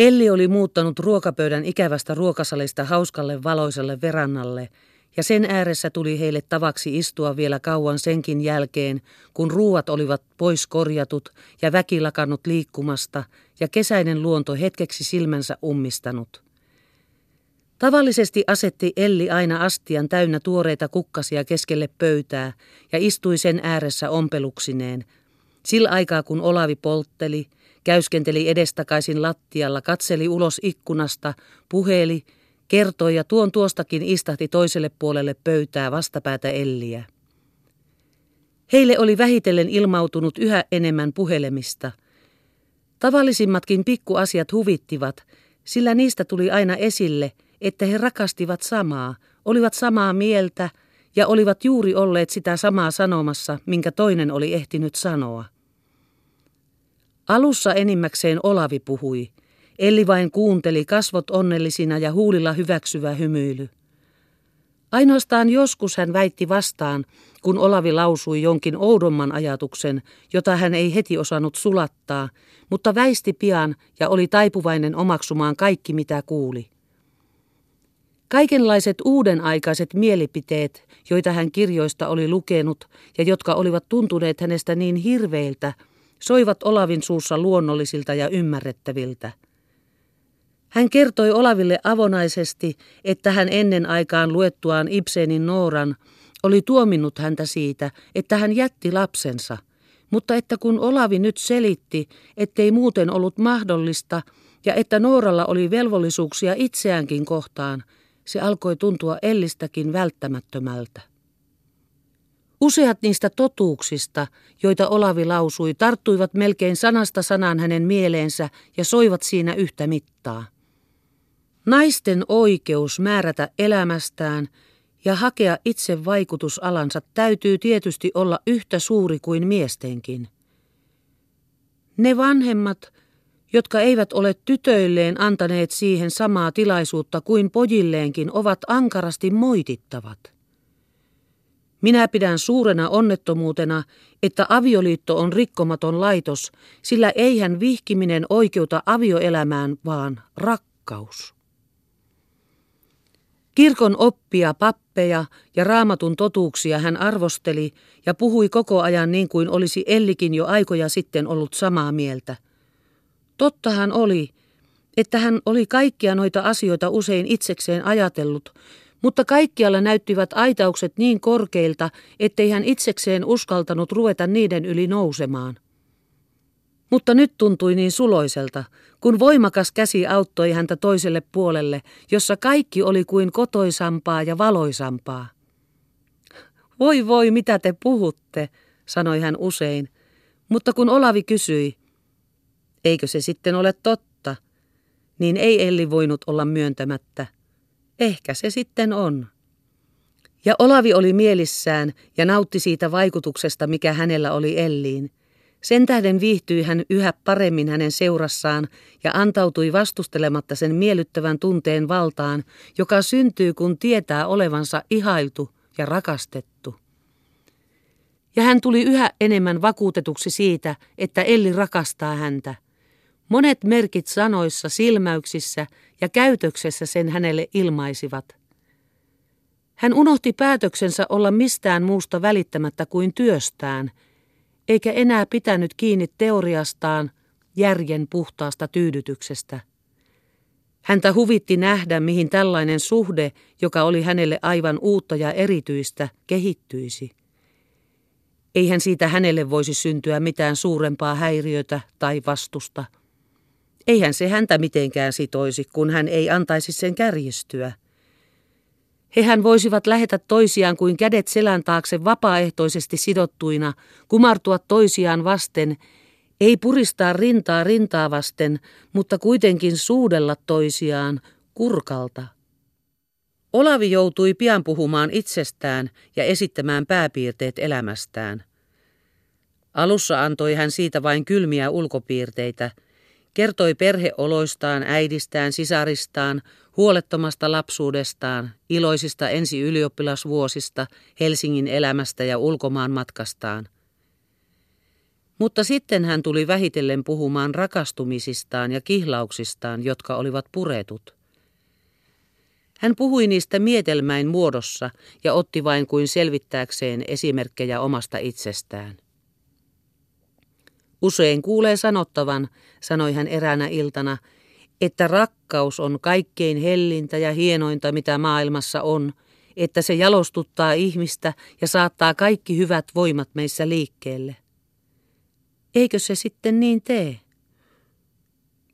Elli oli muuttanut ruokapöydän ikävästä ruokasalista hauskalle valoiselle verannalle, ja sen ääressä tuli heille tavaksi istua vielä kauan senkin jälkeen, kun ruuat olivat pois korjatut ja väki lakannut liikkumasta ja kesäinen luonto hetkeksi silmänsä ummistanut. Tavallisesti asetti Elli aina astian täynnä tuoreita kukkasia keskelle pöytää ja istui sen ääressä ompeluksineen. Sillä aikaa kun Olavi poltteli, käyskenteli edestakaisin lattialla, katseli ulos ikkunasta, puheli, kertoi ja tuon tuostakin istahti toiselle puolelle pöytää vastapäätä Elliä. Heille oli vähitellen ilmautunut yhä enemmän puhelemista. Tavallisimmatkin pikkuasiat huvittivat, sillä niistä tuli aina esille – että he rakastivat samaa, olivat samaa mieltä ja olivat juuri olleet sitä samaa sanomassa, minkä toinen oli ehtinyt sanoa. Alussa enimmäkseen Olavi puhui. Elli vain kuunteli kasvot onnellisina ja huulilla hyväksyvä hymyily. Ainoastaan joskus hän väitti vastaan, kun Olavi lausui jonkin oudomman ajatuksen, jota hän ei heti osannut sulattaa, mutta väisti pian ja oli taipuvainen omaksumaan kaikki mitä kuuli. Kaikenlaiset uudenaikaiset mielipiteet, joita hän kirjoista oli lukenut ja jotka olivat tuntuneet hänestä niin hirveiltä, soivat Olavin suussa luonnollisilta ja ymmärrettäviltä. Hän kertoi Olaville avonaisesti, että hän ennen aikaan luettuaan Ibsenin Nooran oli tuominnut häntä siitä, että hän jätti lapsensa, mutta että kun Olavi nyt selitti, ettei muuten ollut mahdollista ja että Nooralla oli velvollisuuksia itseäänkin kohtaan – se alkoi tuntua Ellistäkin välttämättömältä. Useat niistä totuuksista, joita Olavi lausui, tarttuivat melkein sanasta sanaan hänen mieleensä ja soivat siinä yhtä mittaa. Naisten oikeus määrätä elämästään ja hakea itse vaikutusalansa täytyy tietysti olla yhtä suuri kuin miestenkin. Ne vanhemmat, jotka eivät ole tytöilleen antaneet siihen samaa tilaisuutta kuin pojilleenkin, ovat ankarasti moitittavat. Minä pidän suurena onnettomuutena, että avioliitto on rikkomaton laitos, sillä eihän vihkiminen oikeuta avioelämään, vaan rakkaus. Kirkon oppia, pappeja ja raamatun totuuksia hän arvosteli ja puhui koko ajan niin kuin olisi Ellikin jo aikoja sitten ollut samaa mieltä – Tottahan oli, että hän oli kaikkia noita asioita usein itsekseen ajatellut, mutta kaikkialla näyttivät aitaukset niin korkeilta, ettei hän itsekseen uskaltanut ruveta niiden yli nousemaan. Mutta nyt tuntui niin suloiselta, kun voimakas käsi auttoi häntä toiselle puolelle, jossa kaikki oli kuin kotoisampaa ja valoisampaa. Voi voi, mitä te puhutte, sanoi hän usein, mutta kun Olavi kysyi, Eikö se sitten ole totta? Niin ei Elli voinut olla myöntämättä. Ehkä se sitten on. Ja Olavi oli mielissään ja nautti siitä vaikutuksesta, mikä hänellä oli Elliin. Sen tähden viihtyi hän yhä paremmin hänen seurassaan ja antautui vastustelematta sen miellyttävän tunteen valtaan, joka syntyy, kun tietää olevansa ihailtu ja rakastettu. Ja hän tuli yhä enemmän vakuutetuksi siitä, että Elli rakastaa häntä – Monet merkit sanoissa, silmäyksissä ja käytöksessä sen hänelle ilmaisivat. Hän unohti päätöksensä olla mistään muusta välittämättä kuin työstään, eikä enää pitänyt kiinni teoriastaan, järjen puhtaasta tyydytyksestä. Häntä huvitti nähdä, mihin tällainen suhde, joka oli hänelle aivan uutta ja erityistä, kehittyisi. Eihän siitä hänelle voisi syntyä mitään suurempaa häiriötä tai vastusta – Eihän se häntä mitenkään sitoisi, kun hän ei antaisi sen kärjistyä. Hehän voisivat lähetä toisiaan kuin kädet selän taakse vapaaehtoisesti sidottuina, kumartua toisiaan vasten, ei puristaa rintaa rintaa vasten, mutta kuitenkin suudella toisiaan kurkalta. Olavi joutui pian puhumaan itsestään ja esittämään pääpiirteet elämästään. Alussa antoi hän siitä vain kylmiä ulkopiirteitä – Kertoi perheoloistaan, äidistään, sisaristaan, huolettomasta lapsuudestaan, iloisista ensi ylioppilasvuosista, Helsingin elämästä ja ulkomaan matkastaan. Mutta sitten hän tuli vähitellen puhumaan rakastumisistaan ja kihlauksistaan, jotka olivat puretut. Hän puhui niistä mietelmäin muodossa ja otti vain kuin selvittääkseen esimerkkejä omasta itsestään. Usein kuulee sanottavan, sanoi hän eräänä iltana, että rakkaus on kaikkein hellintä ja hienointa, mitä maailmassa on, että se jalostuttaa ihmistä ja saattaa kaikki hyvät voimat meissä liikkeelle. Eikö se sitten niin tee?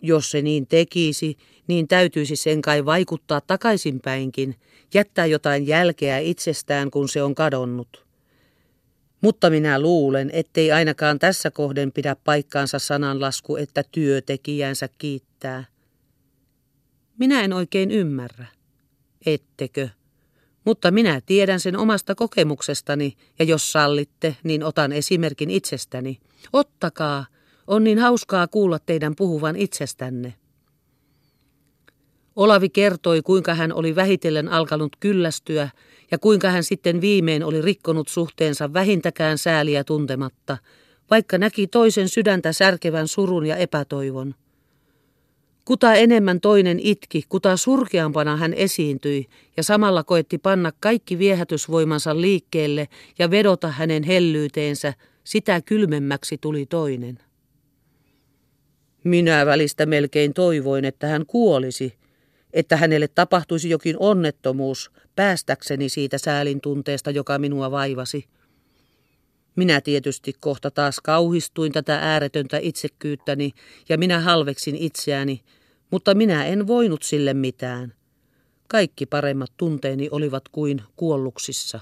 Jos se niin tekisi, niin täytyisi sen kai vaikuttaa takaisinpäinkin, jättää jotain jälkeä itsestään, kun se on kadonnut. Mutta minä luulen, ettei ainakaan tässä kohden pidä paikkaansa sananlasku, että työtekijänsä kiittää. Minä en oikein ymmärrä. Ettekö? Mutta minä tiedän sen omasta kokemuksestani, ja jos sallitte, niin otan esimerkin itsestäni. Ottakaa, on niin hauskaa kuulla teidän puhuvan itsestänne. Olavi kertoi, kuinka hän oli vähitellen alkanut kyllästyä ja kuinka hän sitten viimein oli rikkonut suhteensa vähintäkään sääliä tuntematta, vaikka näki toisen sydäntä särkevän surun ja epätoivon. Kuta enemmän toinen itki, kuta surkeampana hän esiintyi ja samalla koetti panna kaikki viehätysvoimansa liikkeelle ja vedota hänen hellyyteensä, sitä kylmemmäksi tuli toinen. Minä välistä melkein toivoin, että hän kuolisi, että hänelle tapahtuisi jokin onnettomuus päästäkseni siitä säälin tunteesta, joka minua vaivasi. Minä tietysti kohta taas kauhistuin tätä ääretöntä itsekyyttäni ja minä halveksin itseäni, mutta minä en voinut sille mitään. Kaikki paremmat tunteeni olivat kuin kuolluksissa.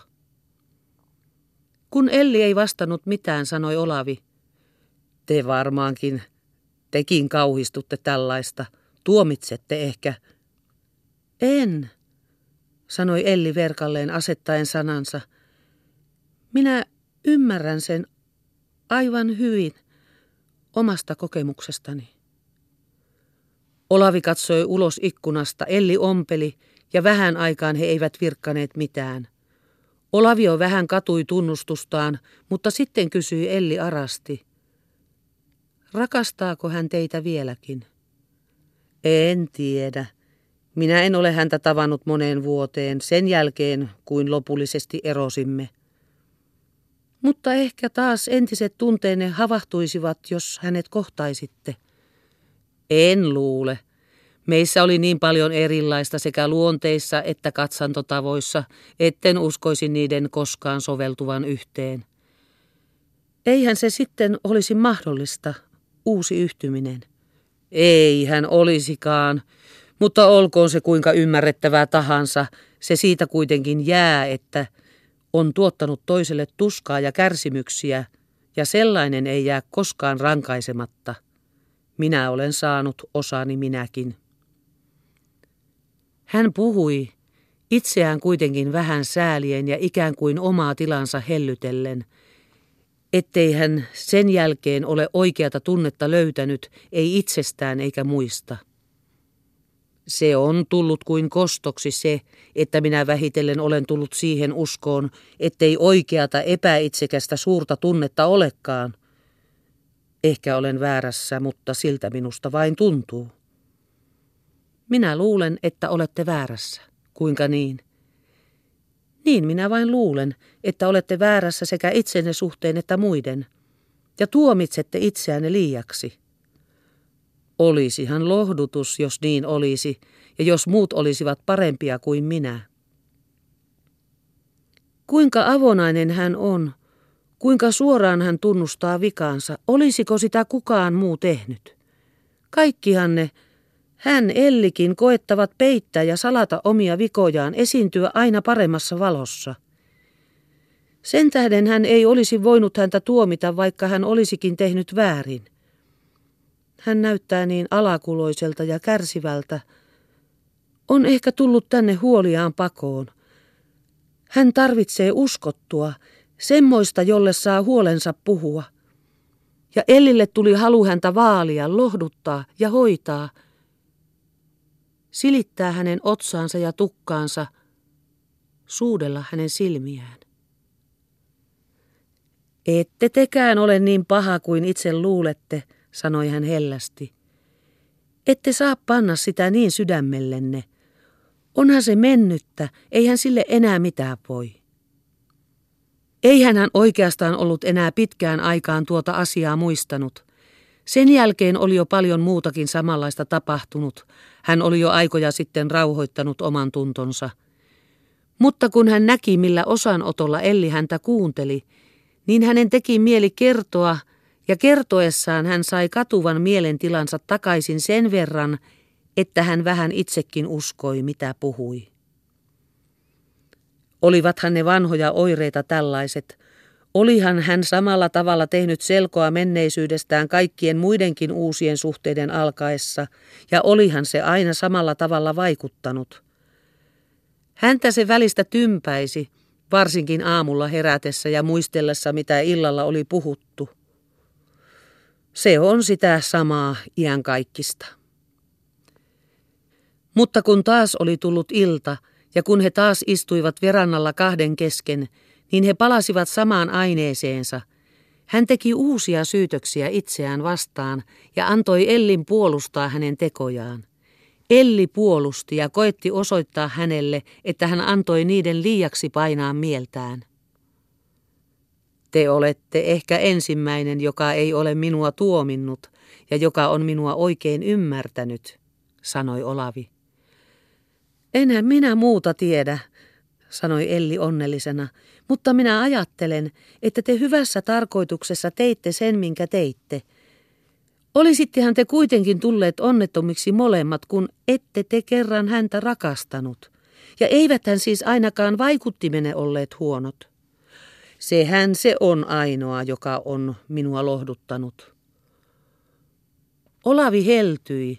Kun Elli ei vastannut mitään, sanoi Olavi. Te varmaankin, tekin kauhistutte tällaista. Tuomitsette ehkä. En, sanoi Elli verkalleen asettaen sanansa. Minä ymmärrän sen aivan hyvin omasta kokemuksestani. Olavi katsoi ulos ikkunasta, Elli ompeli ja vähän aikaan he eivät virkkaneet mitään. Olavio vähän katui tunnustustaan, mutta sitten kysyi Elli arasti. Rakastaako hän teitä vieläkin? En tiedä. Minä en ole häntä tavannut moneen vuoteen sen jälkeen, kuin lopullisesti erosimme. Mutta ehkä taas entiset tunteenne havahtuisivat, jos hänet kohtaisitte. En luule. Meissä oli niin paljon erilaista sekä luonteissa että katsantotavoissa, etten uskoisi niiden koskaan soveltuvan yhteen. Eihän se sitten olisi mahdollista, uusi yhtyminen. Ei hän olisikaan, mutta olkoon se kuinka ymmärrettävää tahansa, se siitä kuitenkin jää, että on tuottanut toiselle tuskaa ja kärsimyksiä, ja sellainen ei jää koskaan rankaisematta. Minä olen saanut osani minäkin. Hän puhui, itseään kuitenkin vähän säälien ja ikään kuin omaa tilansa hellytellen, ettei hän sen jälkeen ole oikeata tunnetta löytänyt, ei itsestään eikä muista. Se on tullut kuin kostoksi se, että minä vähitellen olen tullut siihen uskoon, ettei oikeata epäitsekästä suurta tunnetta olekaan. Ehkä olen väärässä, mutta siltä minusta vain tuntuu. Minä luulen, että olette väärässä. Kuinka niin? Niin minä vain luulen, että olette väärässä sekä itsenne suhteen että muiden, ja tuomitsette itseänne liiaksi. Olisihan lohdutus, jos niin olisi, ja jos muut olisivat parempia kuin minä. Kuinka avonainen hän on, kuinka suoraan hän tunnustaa vikaansa, olisiko sitä kukaan muu tehnyt? Kaikkihan ne, hän Ellikin koettavat peittää ja salata omia vikojaan, esiintyä aina paremmassa valossa. Sen tähden hän ei olisi voinut häntä tuomita, vaikka hän olisikin tehnyt väärin. Hän näyttää niin alakuloiselta ja kärsivältä. On ehkä tullut tänne huoliaan pakoon. Hän tarvitsee uskottua, semmoista, jolle saa huolensa puhua. Ja Ellille tuli halu häntä vaalia, lohduttaa ja hoitaa – silittää hänen otsaansa ja tukkaansa, suudella hänen silmiään. Ette tekään ole niin paha kuin itse luulette, sanoi hän hellästi. Ette saa panna sitä niin sydämellenne. Onhan se mennyttä, eihän sille enää mitään voi. Eihän hän oikeastaan ollut enää pitkään aikaan tuota asiaa muistanut. Sen jälkeen oli jo paljon muutakin samanlaista tapahtunut. Hän oli jo aikoja sitten rauhoittanut oman tuntonsa. Mutta kun hän näki, millä osanotolla Elli häntä kuunteli, niin hänen teki mieli kertoa, ja kertoessaan hän sai katuvan mielentilansa takaisin sen verran, että hän vähän itsekin uskoi, mitä puhui. Olivathan ne vanhoja oireita tällaiset. Olihan hän samalla tavalla tehnyt selkoa menneisyydestään kaikkien muidenkin uusien suhteiden alkaessa, ja olihan se aina samalla tavalla vaikuttanut. Häntä se välistä tympäisi, varsinkin aamulla herätessä ja muistellessa, mitä illalla oli puhuttu. Se on sitä samaa iänkaikkista. Mutta kun taas oli tullut ilta, ja kun he taas istuivat verannalla kahden kesken, niin he palasivat samaan aineeseensa. Hän teki uusia syytöksiä itseään vastaan ja antoi Ellin puolustaa hänen tekojaan. Elli puolusti ja koetti osoittaa hänelle, että hän antoi niiden liiaksi painaa mieltään. Te olette ehkä ensimmäinen, joka ei ole minua tuominnut ja joka on minua oikein ymmärtänyt, sanoi Olavi. Enhän minä muuta tiedä, sanoi Elli onnellisena, mutta minä ajattelen, että te hyvässä tarkoituksessa teitte sen, minkä teitte. Olisittehan te kuitenkin tulleet onnettomiksi molemmat, kun ette te kerran häntä rakastanut. Ja eivät hän siis ainakaan vaikuttimene olleet huonot. Sehän se on ainoa, joka on minua lohduttanut. Olavi heltyi.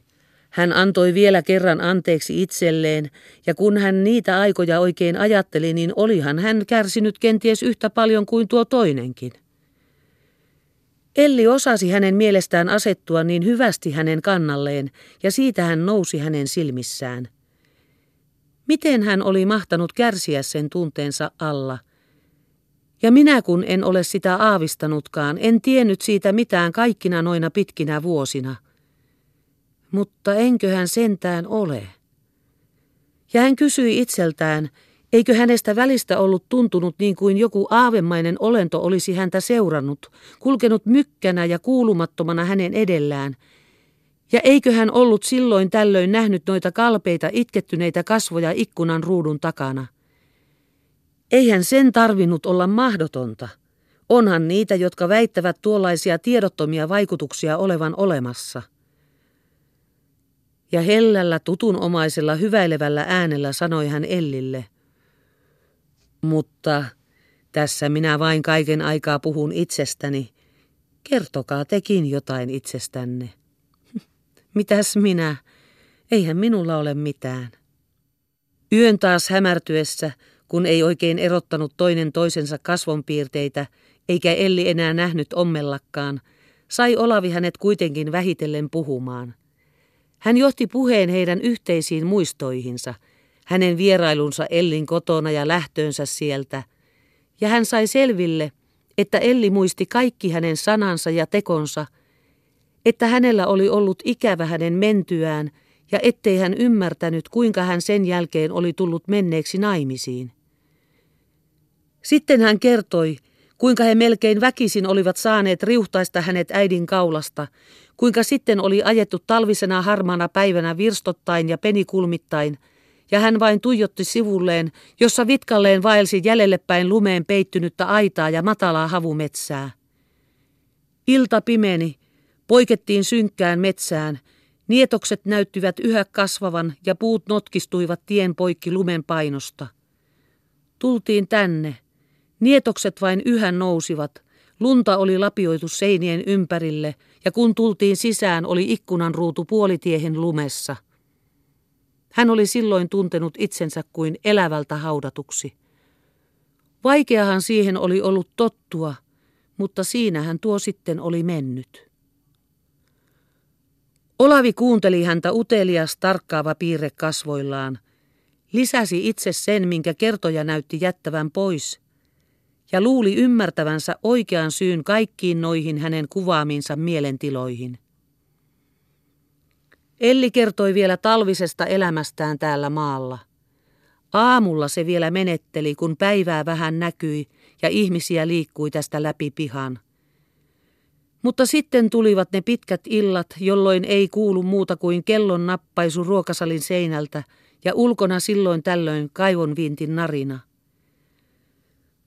Hän antoi vielä kerran anteeksi itselleen, ja kun hän niitä aikoja oikein ajatteli, niin olihan hän kärsinyt kenties yhtä paljon kuin tuo toinenkin. Elli osasi hänen mielestään asettua niin hyvästi hänen kannalleen, ja siitä hän nousi hänen silmissään. Miten hän oli mahtanut kärsiä sen tunteensa alla – ja minä kun en ole sitä aavistanutkaan, en tiennyt siitä mitään kaikkina noina pitkinä vuosina. Mutta enköhän sentään ole. Ja hän kysyi itseltään, eikö hänestä välistä ollut tuntunut niin kuin joku aavemainen olento olisi häntä seurannut, kulkenut mykkänä ja kuulumattomana hänen edellään. Ja eikö hän ollut silloin tällöin nähnyt noita kalpeita itkettyneitä kasvoja ikkunan ruudun takana. Eihän sen tarvinnut olla mahdotonta. Onhan niitä, jotka väittävät tuollaisia tiedottomia vaikutuksia olevan olemassa. Ja hellällä tutunomaisella hyväilevällä äänellä sanoi hän Ellille. Mutta tässä minä vain kaiken aikaa puhun itsestäni. Kertokaa tekin jotain itsestänne. Mitäs minä? Eihän minulla ole mitään. Yön taas hämärtyessä kun ei oikein erottanut toinen toisensa kasvonpiirteitä, eikä Elli enää nähnyt ommellakaan, sai Olavi hänet kuitenkin vähitellen puhumaan. Hän johti puheen heidän yhteisiin muistoihinsa, hänen vierailunsa Ellin kotona ja lähtöönsä sieltä, ja hän sai selville, että Elli muisti kaikki hänen sanansa ja tekonsa, että hänellä oli ollut ikävä hänen mentyään ja ettei hän ymmärtänyt, kuinka hän sen jälkeen oli tullut menneeksi naimisiin. Sitten hän kertoi, kuinka he melkein väkisin olivat saaneet riuhtaista hänet äidin kaulasta, kuinka sitten oli ajettu talvisena harmaana päivänä virstottain ja penikulmittain, ja hän vain tuijotti sivulleen, jossa vitkalleen vaelsi jäljelle päin lumeen peittynyttä aitaa ja matalaa havumetsää. Ilta pimeni, poikettiin synkkään metsään, nietokset näyttivät yhä kasvavan ja puut notkistuivat tien poikki lumen painosta. Tultiin tänne, Nietokset vain yhä nousivat. Lunta oli lapioitu seinien ympärille ja kun tultiin sisään, oli ikkunan ruutu puolitiehen lumessa. Hän oli silloin tuntenut itsensä kuin elävältä haudatuksi. Vaikeahan siihen oli ollut tottua, mutta siinä hän tuo sitten oli mennyt. Olavi kuunteli häntä utelias tarkkaava piirre kasvoillaan. Lisäsi itse sen, minkä kertoja näytti jättävän pois – ja luuli ymmärtävänsä oikean syyn kaikkiin noihin hänen kuvaamiinsa mielentiloihin. Elli kertoi vielä talvisesta elämästään täällä maalla. Aamulla se vielä menetteli, kun päivää vähän näkyi ja ihmisiä liikkui tästä läpi pihan. Mutta sitten tulivat ne pitkät illat, jolloin ei kuulu muuta kuin kellon nappaisu ruokasalin seinältä ja ulkona silloin tällöin kaivonviintin narina.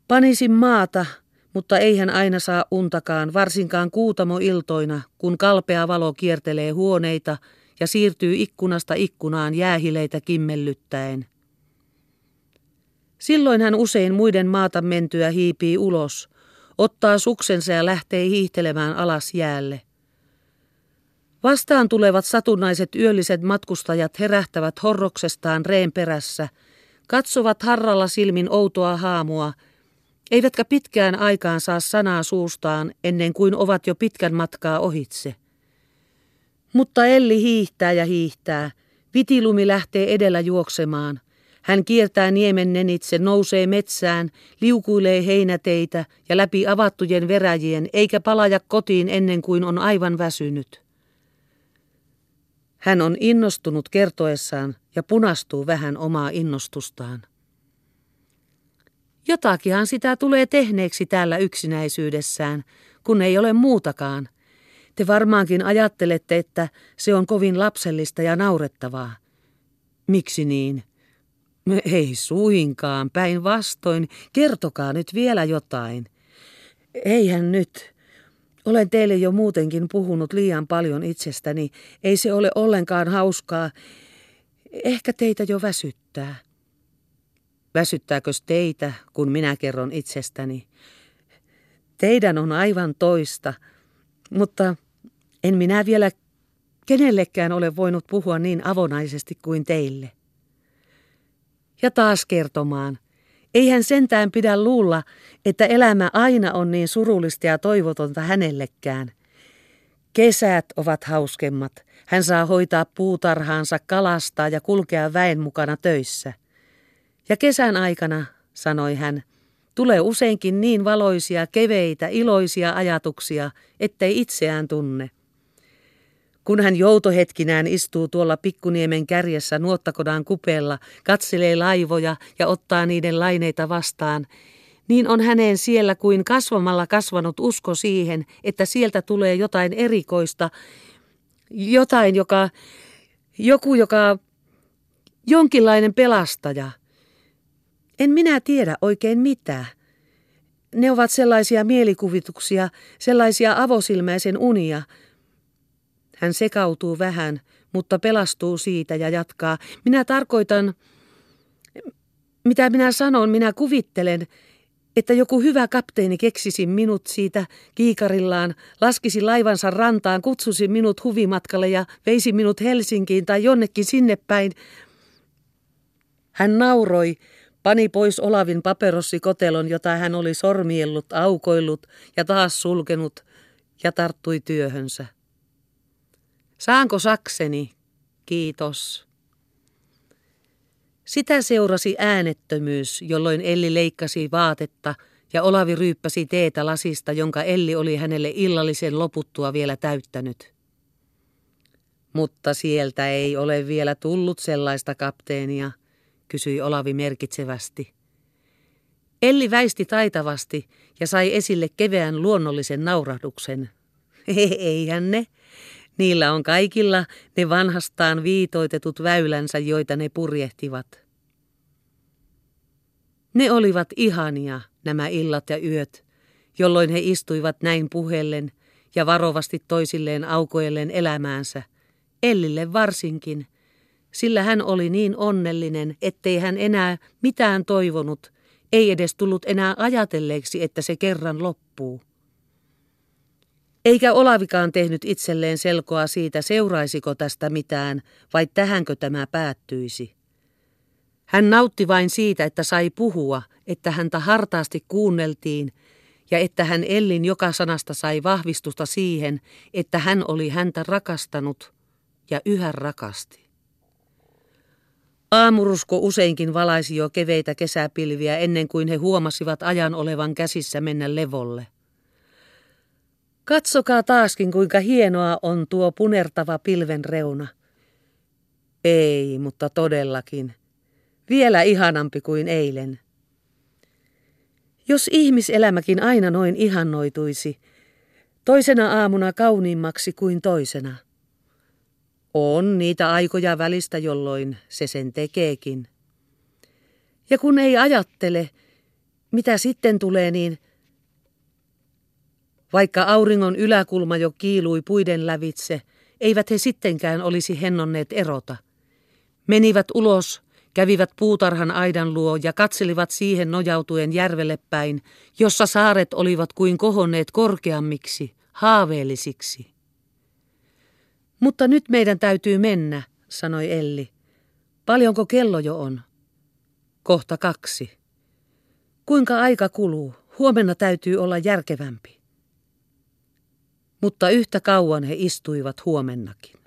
Panisin maata, mutta eihän aina saa untakaan, varsinkaan kuutamoiltoina, kun kalpea valo kiertelee huoneita ja siirtyy ikkunasta ikkunaan jäähileitä kimmellyttäen. Silloin hän usein muiden maata mentyä hiipii ulos, ottaa suksensa ja lähtee hiihtelemään alas jäälle. Vastaan tulevat satunnaiset yölliset matkustajat herähtävät horroksestaan reen perässä, katsovat harralla silmin outoa haamua, eivätkä pitkään aikaan saa sanaa suustaan ennen kuin ovat jo pitkän matkaa ohitse. Mutta Elli hiihtää ja hiihtää. Vitilumi lähtee edellä juoksemaan. Hän kiertää niemen nenitse, nousee metsään, liukuilee heinäteitä ja läpi avattujen veräjien, eikä palaja kotiin ennen kuin on aivan väsynyt. Hän on innostunut kertoessaan ja punastuu vähän omaa innostustaan. Jotakinhan sitä tulee tehneeksi täällä yksinäisyydessään, kun ei ole muutakaan. Te varmaankin ajattelette, että se on kovin lapsellista ja naurettavaa. Miksi niin? Ei suinkaan, päinvastoin. Kertokaa nyt vielä jotain. Eihän nyt. Olen teille jo muutenkin puhunut liian paljon itsestäni. Ei se ole ollenkaan hauskaa. Ehkä teitä jo väsyttää. Väsyttääkös teitä, kun minä kerron itsestäni? Teidän on aivan toista, mutta en minä vielä kenellekään ole voinut puhua niin avonaisesti kuin teille. Ja taas kertomaan. Eihän sentään pidä luulla, että elämä aina on niin surullista ja toivotonta hänellekään. Kesät ovat hauskemmat. Hän saa hoitaa puutarhaansa, kalastaa ja kulkea väen mukana töissä. Ja kesän aikana, sanoi hän, tulee useinkin niin valoisia, keveitä, iloisia ajatuksia, ettei itseään tunne. Kun hän joutohetkinään istuu tuolla pikkuniemen kärjessä nuottakodan kupeella, katselee laivoja ja ottaa niiden laineita vastaan, niin on häneen siellä kuin kasvamalla kasvanut usko siihen, että sieltä tulee jotain erikoista, jotain, joka, joku, joka, jonkinlainen pelastaja. En minä tiedä oikein mitä. Ne ovat sellaisia mielikuvituksia, sellaisia avosilmäisen unia, hän sekautuu vähän, mutta pelastuu siitä ja jatkaa. Minä tarkoitan, mitä minä sanon, minä kuvittelen, että joku hyvä kapteeni keksisi minut siitä kiikarillaan, laskisi laivansa rantaan, kutsusi minut huvimatkalle ja veisi minut Helsinkiin tai jonnekin sinne päin. Hän nauroi, pani pois Olavin paperossikotelon, jota hän oli sormiellut, aukoillut ja taas sulkenut, ja tarttui työhönsä. Saanko sakseni? Kiitos. Sitä seurasi äänettömyys, jolloin Elli leikkasi vaatetta ja Olavi ryyppäsi teetä lasista, jonka Elli oli hänelle illallisen loputtua vielä täyttänyt. Mutta sieltä ei ole vielä tullut sellaista kapteenia, kysyi Olavi merkitsevästi. Elli väisti taitavasti ja sai esille keveän luonnollisen naurahduksen. Eihän ne, Niillä on kaikilla ne vanhastaan viitoitetut väylänsä, joita ne purjehtivat. Ne olivat ihania, nämä illat ja yöt, jolloin he istuivat näin puheellen ja varovasti toisilleen aukoilleen elämäänsä, Ellille varsinkin, sillä hän oli niin onnellinen, ettei hän enää mitään toivonut, ei edes tullut enää ajatelleeksi, että se kerran loppuu. Eikä Olavikaan tehnyt itselleen selkoa siitä, seuraisiko tästä mitään vai tähänkö tämä päättyisi. Hän nautti vain siitä, että sai puhua, että häntä hartaasti kuunneltiin ja että hän Ellin joka sanasta sai vahvistusta siihen, että hän oli häntä rakastanut ja yhä rakasti. Aamurusko useinkin valaisi jo keveitä kesäpilviä ennen kuin he huomasivat ajan olevan käsissä mennä levolle. Katsokaa taaskin, kuinka hienoa on tuo punertava pilven reuna. Ei, mutta todellakin. Vielä ihanampi kuin eilen. Jos ihmiselämäkin aina noin ihannoituisi, toisena aamuna kauniimmaksi kuin toisena. On niitä aikoja välistä, jolloin se sen tekeekin. Ja kun ei ajattele, mitä sitten tulee, niin vaikka auringon yläkulma jo kiilui puiden lävitse, eivät he sittenkään olisi hennonneet erota. Menivät ulos, kävivät puutarhan aidan luo ja katselivat siihen nojautuen järvelle päin, jossa saaret olivat kuin kohonneet korkeammiksi, haaveellisiksi. Mutta nyt meidän täytyy mennä, sanoi Elli. Paljonko kello jo on? Kohta kaksi. Kuinka aika kuluu? Huomenna täytyy olla järkevämpi. Mutta yhtä kauan he istuivat huomennakin.